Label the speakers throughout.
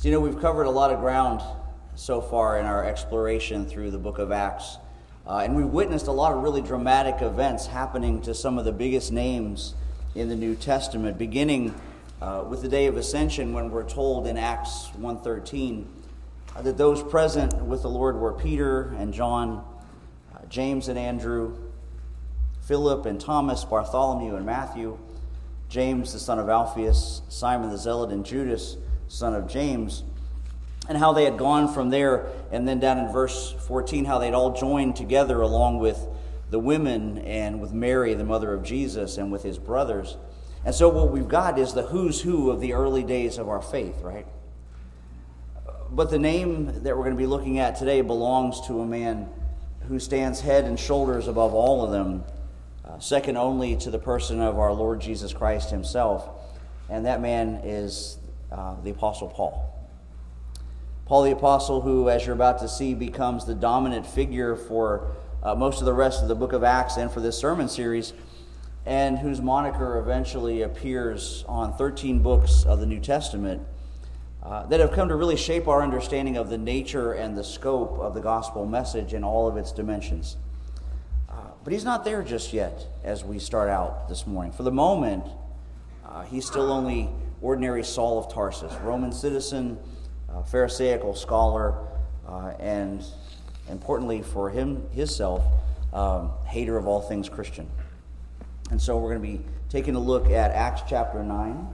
Speaker 1: So, you know, we've covered a lot of ground so far in our exploration through the book of Acts. Uh, and we've witnessed a lot of really dramatic events happening to some of the biggest names in the New Testament, beginning uh, with the day of ascension when we're told in Acts 1.13 uh, that those present with the Lord were Peter and John, uh, James and Andrew, Philip and Thomas, Bartholomew and Matthew, James the son of Alphaeus, Simon the Zealot, and Judas son of James, and how they had gone from there. And then down in verse 14, how they'd all joined together along with the women and with Mary, the mother of Jesus, and with his brothers. And so, what we've got is the who's who of the early days of our faith, right? But the name that we're going to be looking at today belongs to a man who stands head and shoulders above all of them, uh, second only to the person of our Lord Jesus Christ himself. And that man is uh, the Apostle Paul. Paul the Apostle, who, as you're about to see, becomes the dominant figure for uh, most of the rest of the book of Acts and for this sermon series, and whose moniker eventually appears on 13 books of the New Testament uh, that have come to really shape our understanding of the nature and the scope of the gospel message in all of its dimensions. Uh, but he's not there just yet as we start out this morning. For the moment, uh, he's still only ordinary Saul of Tarsus, Roman citizen, uh, Pharisaical scholar, uh, and importantly for him himself, um, hater of all things Christian. And so we're going to be taking a look at Acts chapter 9,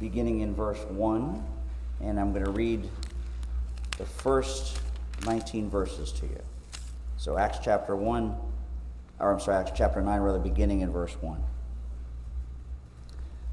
Speaker 1: beginning in verse 1, and I'm going to read the first 19 verses to you. So Acts chapter 1, or I'm sorry, Acts chapter 9, rather, beginning in verse 1.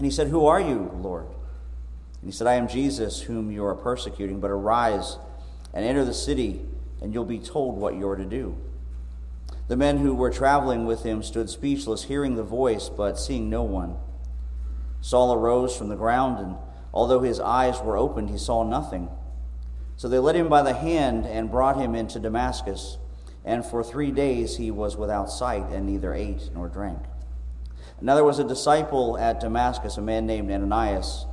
Speaker 1: And he said, Who are you, Lord? And he said, I am Jesus, whom you are persecuting, but arise and enter the city, and you'll be told what you are to do. The men who were traveling with him stood speechless, hearing the voice, but seeing no one. Saul arose from the ground, and although his eyes were opened, he saw nothing. So they led him by the hand and brought him into Damascus. And for three days he was without sight, and neither ate nor drank. Now there was a disciple at Damascus, a man named Ananias.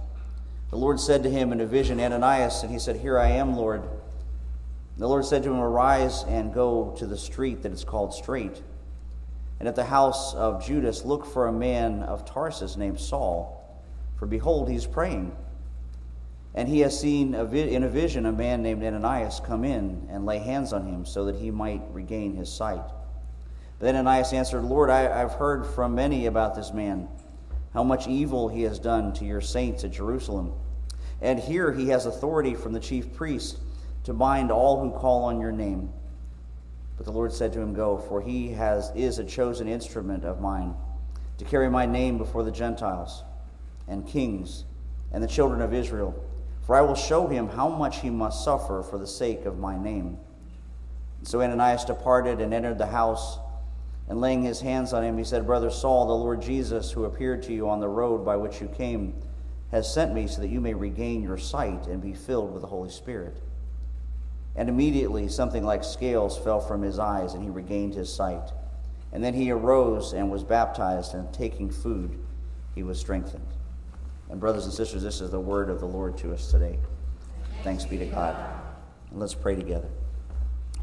Speaker 1: The Lord said to him in a vision, Ananias, and he said, Here I am, Lord. The Lord said to him, Arise and go to the street that is called Straight. And at the house of Judas, look for a man of Tarsus named Saul, for behold, he is praying. And he has seen in a vision a man named Ananias come in and lay hands on him so that he might regain his sight. Then Ananias answered, Lord, I, have heard from many about this man, how much evil he has done to your saints at Jerusalem. And here he has authority from the chief priest to bind all who call on your name. But the Lord said to him, Go, for he has, is a chosen instrument of mine to carry my name before the Gentiles and kings and the children of Israel. For I will show him how much he must suffer for the sake of my name. So Ananias departed and entered the house. And laying his hands on him, he said, Brother Saul, the Lord Jesus, who appeared to you on the road by which you came, has sent me so that you may regain your sight and be filled with the Holy Spirit. And immediately something like scales fell from his eyes, and he regained his sight. And then he arose and was baptized, and taking food, he was strengthened. And, brothers and sisters, this is the word of the Lord to us today. Thanks be to God. And let's pray together.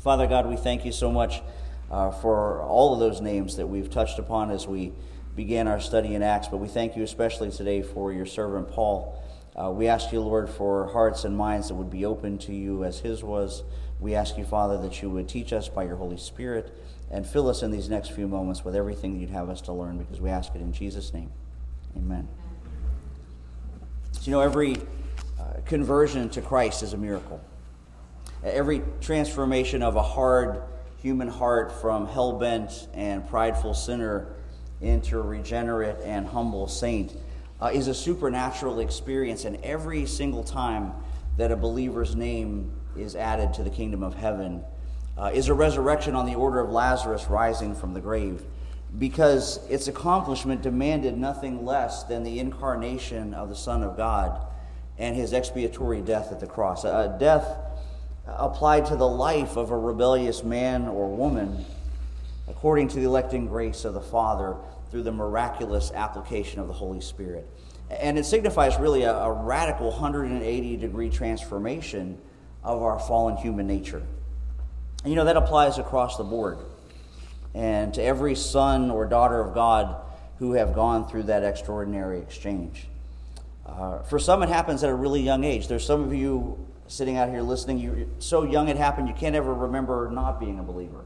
Speaker 1: Father God, we thank you so much uh, for all of those names that we've touched upon as we began our study in Acts. But we thank you especially today for your servant Paul. Uh, we ask you, Lord, for hearts and minds that would be open to you as his was. We ask you, Father, that you would teach us by your Holy Spirit and fill us in these next few moments with everything you'd have us to learn because we ask it in Jesus' name. Amen. So, you know, every uh, conversion to Christ is a miracle. Every transformation of a hard, human heart from hell bent and prideful sinner into regenerate and humble saint uh, is a supernatural experience. And every single time that a believer's name is added to the kingdom of heaven uh, is a resurrection on the order of Lazarus rising from the grave, because its accomplishment demanded nothing less than the incarnation of the Son of God and his expiatory death at the cross. A death applied to the life of a rebellious man or woman according to the electing grace of the Father through the miraculous application of the Holy Spirit. And it signifies really a, a radical 180 degree transformation of our fallen human nature. And you know, that applies across the board. And to every son or daughter of God who have gone through that extraordinary exchange. Uh, for some, it happens at a really young age. There's some of you sitting out here listening, you're so young it happened you can't ever remember not being a believer.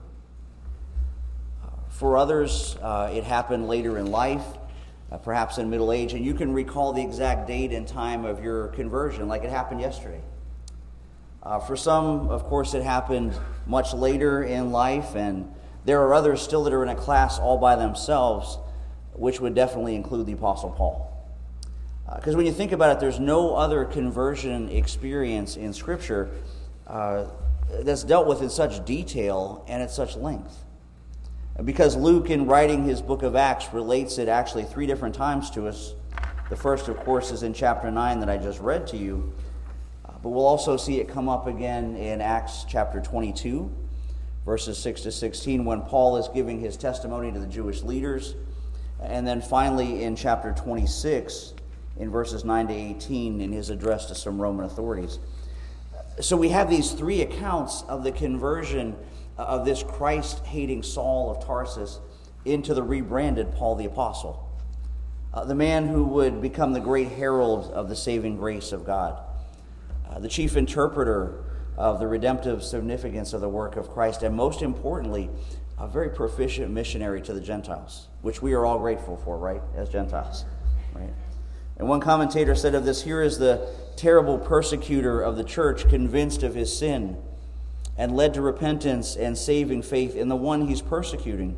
Speaker 1: For others, uh, it happened later in life, uh, perhaps in middle age, and you can recall the exact date and time of your conversion like it happened yesterday. Uh, for some, of course, it happened much later in life, and there are others still that are in a class all by themselves, which would definitely include the Apostle Paul. Because uh, when you think about it, there's no other conversion experience in Scripture uh, that's dealt with in such detail and at such length. Because Luke, in writing his book of Acts, relates it actually three different times to us. The first, of course, is in chapter 9 that I just read to you. Uh, but we'll also see it come up again in Acts chapter 22, verses 6 to 16, when Paul is giving his testimony to the Jewish leaders. And then finally in chapter 26, in verses 9 to 18 in his address to some Roman authorities. So we have these three accounts of the conversion of this Christ hating Saul of Tarsus into the rebranded Paul the Apostle, uh, the man who would become the great herald of the saving grace of God, uh, the chief interpreter of the redemptive significance of the work of Christ, and most importantly, a very proficient missionary to the Gentiles, which we are all grateful for, right, as Gentiles? And one commentator said of this here is the terrible persecutor of the church, convinced of his sin and led to repentance and saving faith in the one he's persecuting.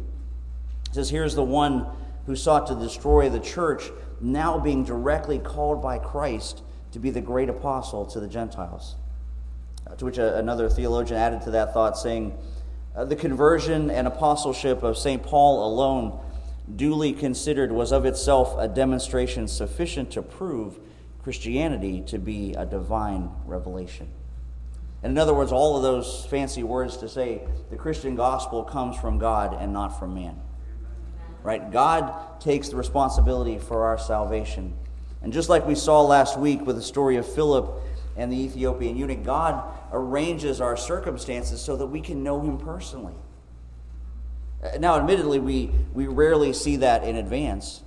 Speaker 1: He says, Here's the one who sought to destroy the church, now being directly called by Christ to be the great apostle to the Gentiles. Uh, to which a, another theologian added to that thought, saying, uh, The conversion and apostleship of St. Paul alone duly considered, was of itself a demonstration sufficient to prove Christianity to be a divine revelation. And in other words, all of those fancy words to say the Christian gospel comes from God and not from man. Right? God takes the responsibility for our salvation. And just like we saw last week with the story of Philip and the Ethiopian eunuch, God arranges our circumstances so that we can know him personally. Now, admittedly, we, we rarely see that in advance.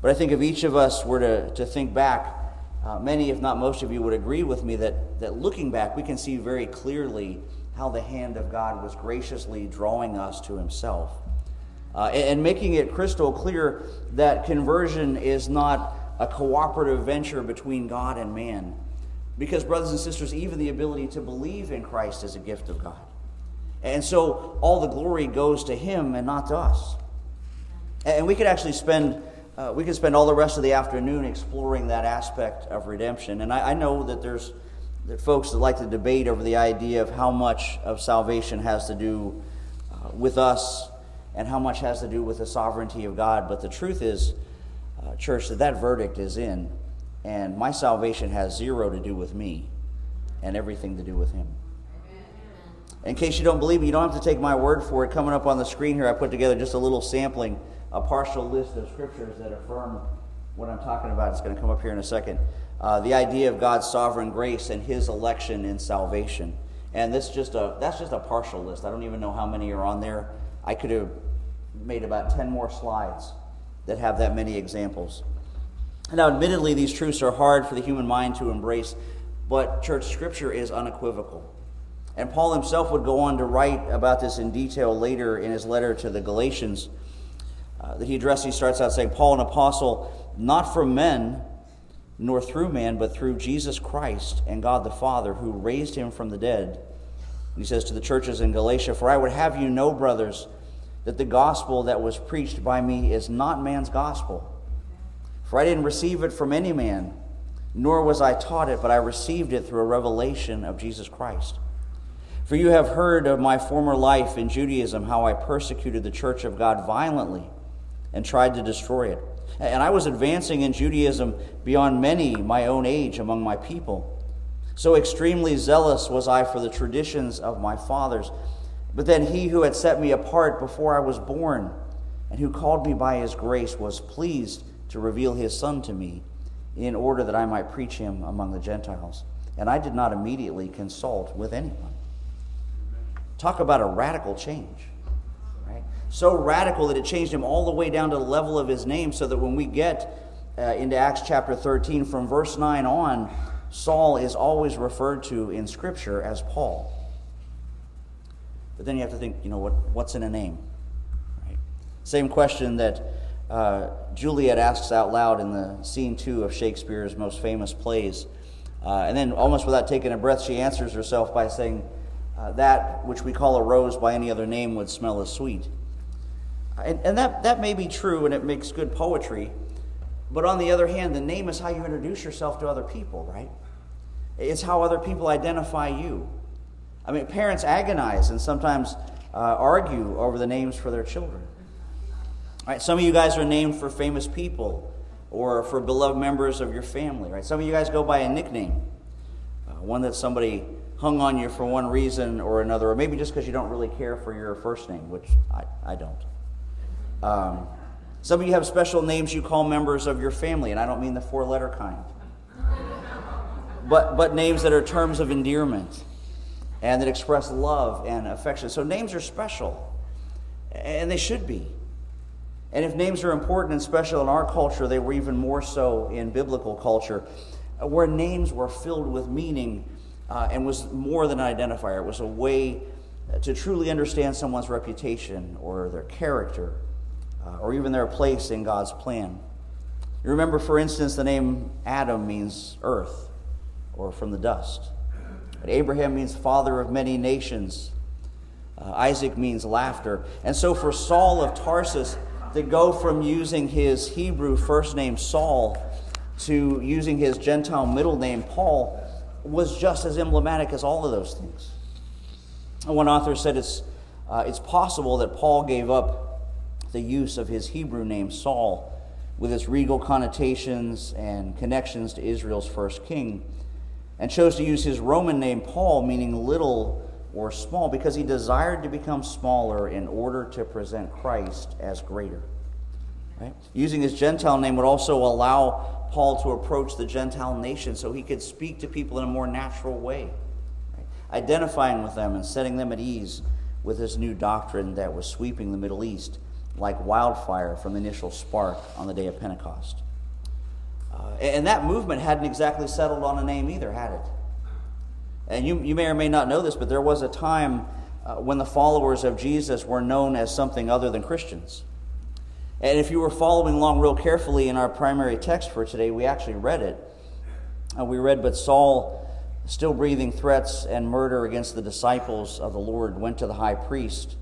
Speaker 1: But I think if each of us were to, to think back, uh, many, if not most of you, would agree with me that, that looking back, we can see very clearly how the hand of God was graciously drawing us to Himself. Uh, and, and making it crystal clear that conversion is not a cooperative venture between God and man. Because, brothers and sisters, even the ability to believe in Christ is a gift of God. And so all the glory goes to him and not to us. And we could actually spend uh, we could spend all the rest of the afternoon exploring that aspect of redemption. And I, I know that there's that folks that like to debate over the idea of how much of salvation has to do uh, with us and how much has to do with the sovereignty of God. But the truth is, uh, church, that that verdict is in, and my salvation has zero to do with me and everything to do with Him. In case you don't believe me, you don't have to take my word for it. Coming up on the screen here, I put together just a little sampling, a partial list of scriptures that affirm what I'm talking about. It's going to come up here in a second. Uh, the idea of God's sovereign grace and His election in salvation. And this just a that's just a partial list. I don't even know how many are on there. I could have made about ten more slides that have that many examples. Now, admittedly, these truths are hard for the human mind to embrace, but church scripture is unequivocal. And Paul himself would go on to write about this in detail later in his letter to the Galatians uh, that he addressed. He starts out saying, Paul, an apostle, not from men, nor through man, but through Jesus Christ and God the Father, who raised him from the dead. And he says to the churches in Galatia, For I would have you know, brothers, that the gospel that was preached by me is not man's gospel. For I didn't receive it from any man nor was I taught it, but I received it through a revelation of Jesus Christ. For you have heard of my former life in Judaism, how I persecuted the church of God violently and tried to destroy it. And I was advancing in Judaism beyond many my own age among my people. So extremely zealous was I for the traditions of my fathers. But then he who had set me apart before I was born, and who called me by his grace, was pleased to reveal his Son to me in order that I might preach him among the Gentiles. And I did not immediately consult with anyone. Talk about a radical change. Right? So radical that it changed him all the way down to the level of his name, so that when we get uh, into Acts chapter 13, from verse 9 on, Saul is always referred to in Scripture as Paul. But then you have to think, you know, what, what's in a name? Right? Same question that uh, Juliet asks out loud in the scene two of Shakespeare's most famous plays. Uh, and then, almost without taking a breath, she answers herself by saying, uh, That which we call a rose by any other name would smell as sweet. And, and that, that may be true and it makes good poetry. But on the other hand, the name is how you introduce yourself to other people, right? It's how other people identify you. I mean, parents agonize and sometimes uh, argue over the names for their children. Right? Some of you guys are named for famous people or for beloved members of your family. Right? Some of you guys go by a nickname, uh, one that somebody hung on you for one reason or another, or maybe just because you don't really care for your first name, which I, I don't. Um, some of you have special names you call members of your family, and I don't mean the four letter kind, but, but names that are terms of endearment and that express love and affection. So names are special, and they should be. And if names are important and special in our culture, they were even more so in biblical culture, where names were filled with meaning uh, and was more than an identifier. It was a way to truly understand someone's reputation or their character uh, or even their place in God's plan. You remember, for instance, the name Adam means earth or from the dust. But Abraham means father of many nations. Uh, Isaac means laughter. And so for Saul of Tarsus, to go from using his Hebrew first name Saul to using his Gentile middle name Paul was just as emblematic as all of those things. One author said it's, uh, it's possible that Paul gave up the use of his Hebrew name Saul with its regal connotations and connections to Israel's first king and chose to use his Roman name Paul, meaning little or small because he desired to become smaller in order to present Christ as greater. Right? Using his Gentile name would also allow Paul to approach the Gentile nation so he could speak to people in a more natural way, right? identifying with them and setting them at ease with his new doctrine that was sweeping the Middle East like wildfire from the initial spark on the day of Pentecost. Uh, and that movement hadn't exactly settled on a name either, had it? And you, you may or may not know this, but there was a time uh, when the followers of Jesus were known as something other than Christians. And if you were following along real carefully in our primary text for today, we actually read it. Uh, we read, But Saul, still breathing threats and murder against the disciples of the Lord, went to the high priest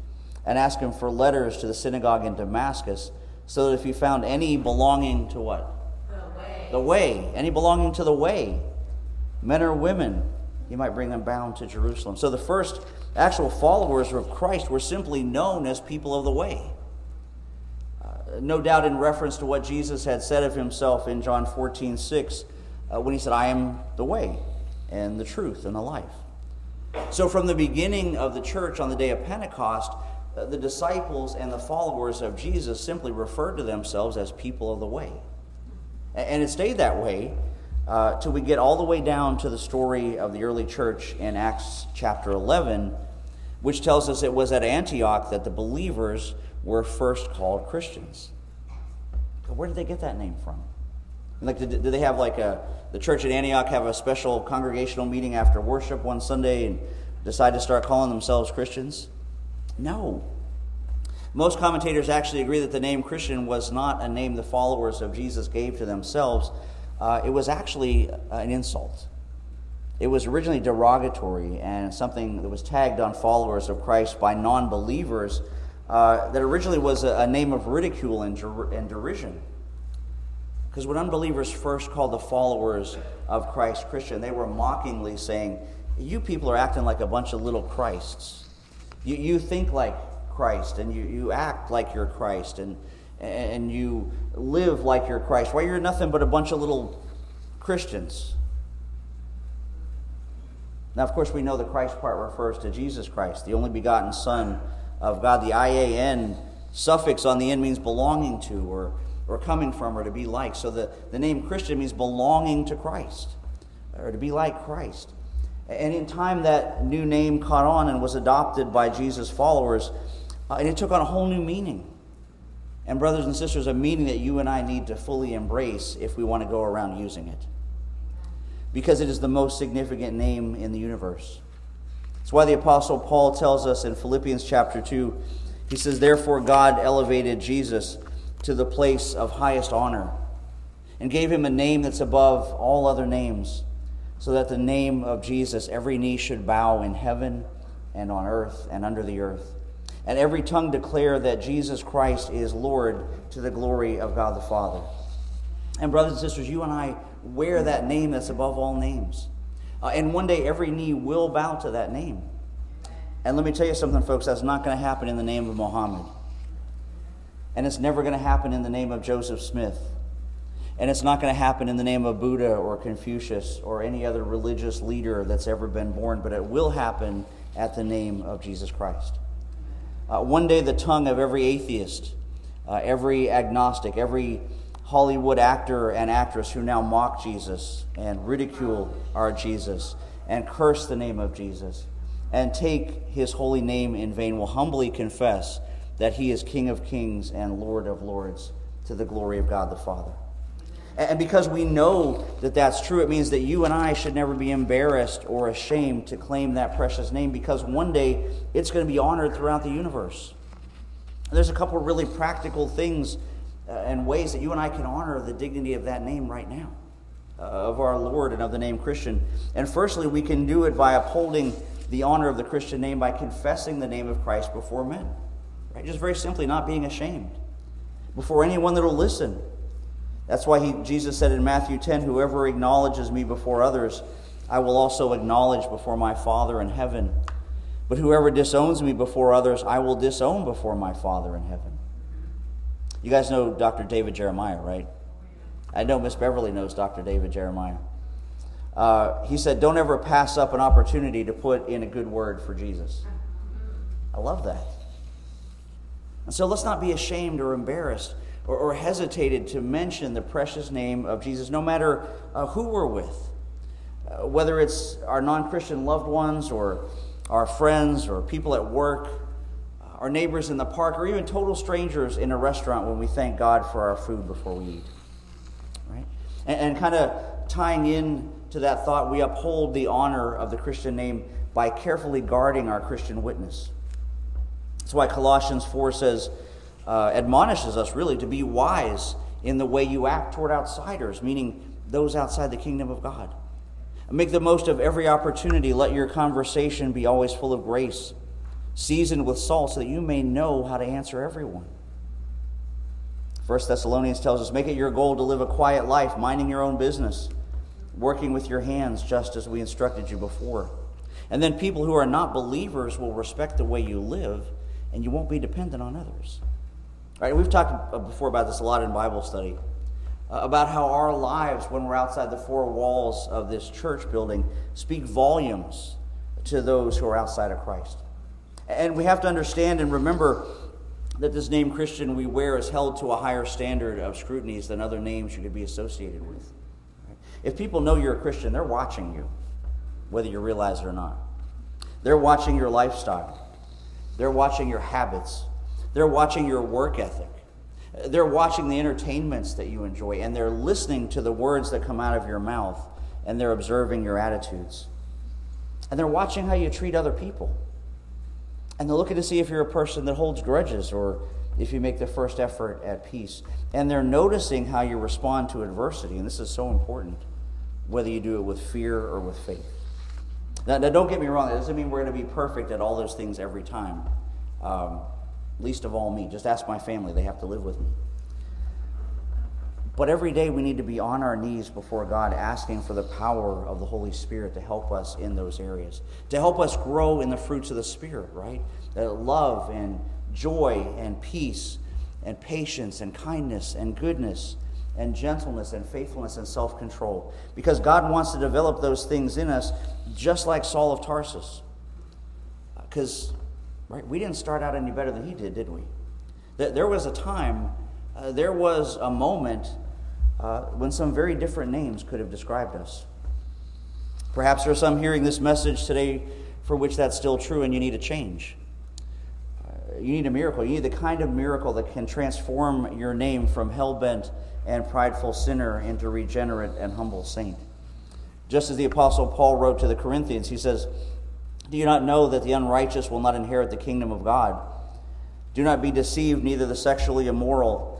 Speaker 1: and asked him for letters to the synagogue in Damascus, so that if he found any belonging to what?
Speaker 2: The way.
Speaker 1: The way. Any belonging to the way, men or women he might bring them bound to Jerusalem. So the first actual followers of Christ were simply known as people of the way. No doubt in reference to what Jesus had said of himself in John 14, 6, uh, when he said, I am the way and the truth and the life. So from the beginning of the church on the day of Pentecost, uh, the disciples and the followers of Jesus simply referred to themselves as people of the way. And it stayed that way uh, till we get all the way down to the story of the early church in Acts chapter 11, which tells us it was at Antioch that the believers were first called Christians. where did they get that name from? Like, did, did they have like a the church at Antioch have a special congregational meeting after worship one Sunday and decide to start calling themselves Christians? No. Most commentators actually agree that the name Christian was not a name the followers of Jesus gave to themselves, uh, it was actually an insult. It was originally derogatory and something that was tagged on followers of Christ by non believers uh, that originally was a, a, name of ridicule and, and derision. Because when unbelievers first called the followers of Christ Christian, they were mockingly saying, You people are acting like a bunch of little Christs. You, you think like Christ, and you, you act like you're Christ, and, and you live like you're Christ. Why, you're nothing but a bunch of little Christians. Now, of course, we know the Christ part refers to Jesus Christ, the only begotten Son of God. The IAN suffix on the end means belonging to or, or coming from or to be like. So the, the name Christian means belonging to Christ or to be like Christ. And in time, that new name caught on and was adopted by Jesus' followers, uh, and it took on a whole new meaning. And, brothers and sisters, a meaning that you and I need to fully embrace if we want to go around using it because it is the most significant name in the universe. That's why the Apostle Paul tells us in Philippians chapter 2, he says, Therefore God elevated Jesus to the place of highest honor and gave him a name that's above all other names, so that the name of Jesus every knee should bow in heaven and on earth and under the earth, and every tongue declare that Jesus Christ is Lord to the glory of God the Father. And, brothers and sisters, you and I wear that name that's above all names. Uh, and one day every knee will bow to that name. And let me tell you something, folks, that's not going to happen in the name of Muhammad. And it's never going to happen in the name of Joseph Smith. And it's not going to happen in the name of Buddha or Confucius or any other religious leader that's ever been born, but it will happen at the name of Jesus Christ. Uh, one day, the tongue of every atheist, uh, every agnostic, every Hollywood actor and actress who now mock Jesus and ridicule our Jesus and curse the name of Jesus and take his holy name in vain will humbly confess that he is King of kings and Lord of lords to the glory of God the Father. And because we know that that's true, it means that you and I should never be embarrassed or ashamed to claim that precious name because one day it's going to be honored throughout the universe. There's a couple really practical things uh, and ways that you and I can honor the dignity of that name right now, uh, of our Lord and of the name Christian. And firstly, we can do it by upholding the honor of the Christian name by confessing the name of Christ before men. Right? Just very simply, not being ashamed before anyone that will listen. That's why he, Jesus said in Matthew 10 Whoever acknowledges me before others, I will also acknowledge before my Father in heaven. But whoever disowns me before others, I will disown before my Father in heaven. You guys know Dr. David Jeremiah, right? I know Miss Beverly knows Dr. David Jeremiah. Uh, he said, Don't ever pass up an opportunity to put in a good word for Jesus. I love that. And so let's not be ashamed or embarrassed or, or hesitated to mention the precious name of Jesus, no matter uh, who we're with. Uh, whether it's our non Christian loved ones or our friends or people at work our neighbors in the park, or even total strangers in a restaurant when we thank God for our food before we eat. Right? And, and kind of tying in to that thought, we uphold the honor of the Christian name by carefully guarding our Christian witness. That's why Colossians 4 says, uh, admonishes us really to be wise in the way you act toward outsiders, meaning those outside the kingdom of God. Make the most of every opportunity. Let your conversation be always full of grace seasoned with salt, so that you may know how to answer everyone. First Thessalonians tells us, make it your goal to live a quiet life, minding your own business, working with your hands, just as we instructed you before. And then people who are not believers will respect the way you live, and you won't be dependent on others. All right, we've talked before about this a lot in Bible study. Uh, about how our lives, when we're outside the four walls of this church building, speak volumes to those who are outside of Christ. And we have to understand and remember that this name Christian we wear is held to a higher standard of scrutinies than other names you could be associated with. If people know you're a Christian, they're watching you, whether you realize it or not. They're watching your lifestyle, they're watching your habits, they're watching your work ethic. They're watching the entertainments that you enjoy, and they're listening to the words that come out of your mouth, and they're observing your attitudes. And they're watching how you treat other people. And they're looking to see if you're a person that holds grudges or if you make the first effort at peace. And they're noticing how you respond to adversity. And this is so important, whether you do it with fear or with faith. Now, now don't get me wrong, that doesn't mean we're going to be perfect at all those things every time. Um, least of all me. Just ask my family, they have to live with me. But every day we need to be on our knees before God, asking for the power of the Holy Spirit to help us in those areas, to help us grow in the fruits of the Spirit, right? That love and joy and peace and patience and kindness and goodness and gentleness and faithfulness and self control. Because God wants to develop those things in us, just like Saul of Tarsus. Uh, because right, we didn't start out any better than he did, did we? There was a time, uh, there was a moment uh, when some very different names could have described us. Perhaps there are some hearing this message today for which that's still true and you need a change. Uh, you need a miracle. You need the kind of miracle that can transform your name from hell bent and prideful sinner into regenerate and humble saint. Just as the Apostle Paul wrote to the Corinthians, he says, Do you not know that the unrighteous will not inherit the kingdom of God? Do not be deceived, neither the sexually immoral,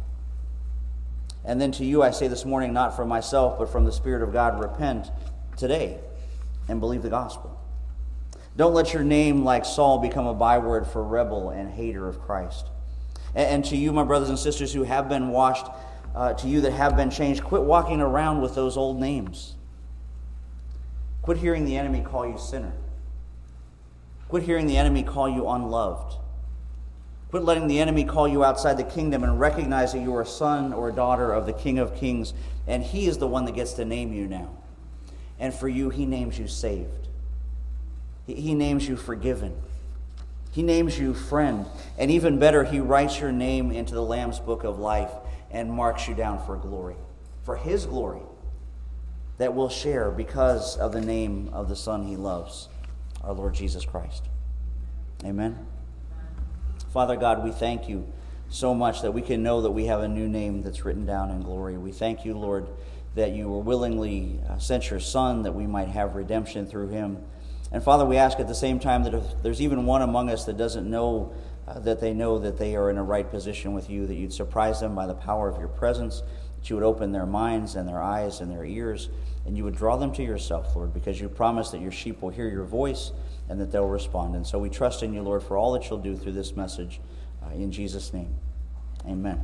Speaker 1: And then to you I say this morning, not from myself, but from the Spirit of God, repent today and believe the gospel. Don't let your name, like Saul, become a byword for rebel and hater of Christ. And, to you, my brothers and sisters who have been washed, uh, to you that have been changed, quit walking around with those old names. Quit hearing the enemy call you sinner. Quit hearing the enemy call you unloved. Quit letting the enemy call you outside the kingdom and recognize that you are a son or a daughter of the King of Kings, and He is the one that gets to name you now. And for you, He names you saved, He names you forgiven, He names you friend, and even better, He writes your name into the Lamb's book of life and marks you down for glory, for His glory that we'll share because of the name of the Son He loves, our Lord Jesus Christ. Amen. Father God, we thank you so much that we can know that we have a new name that's written down in glory. We thank you, Lord, that you were willingly uh, sent your Son that we might have redemption through him. And Father, we ask at the same time that if there's even one among us that doesn't know uh, that they know that they are in a right position with you, that you'd surprise them by the power of your presence, that you would open their minds and their eyes and their ears, and you would draw them to yourself, Lord, because you promise that your sheep will hear your voice and that they'll respond. And so we trust in you, Lord, for all that you'll do through this message. Uh, in Jesus' name, amen.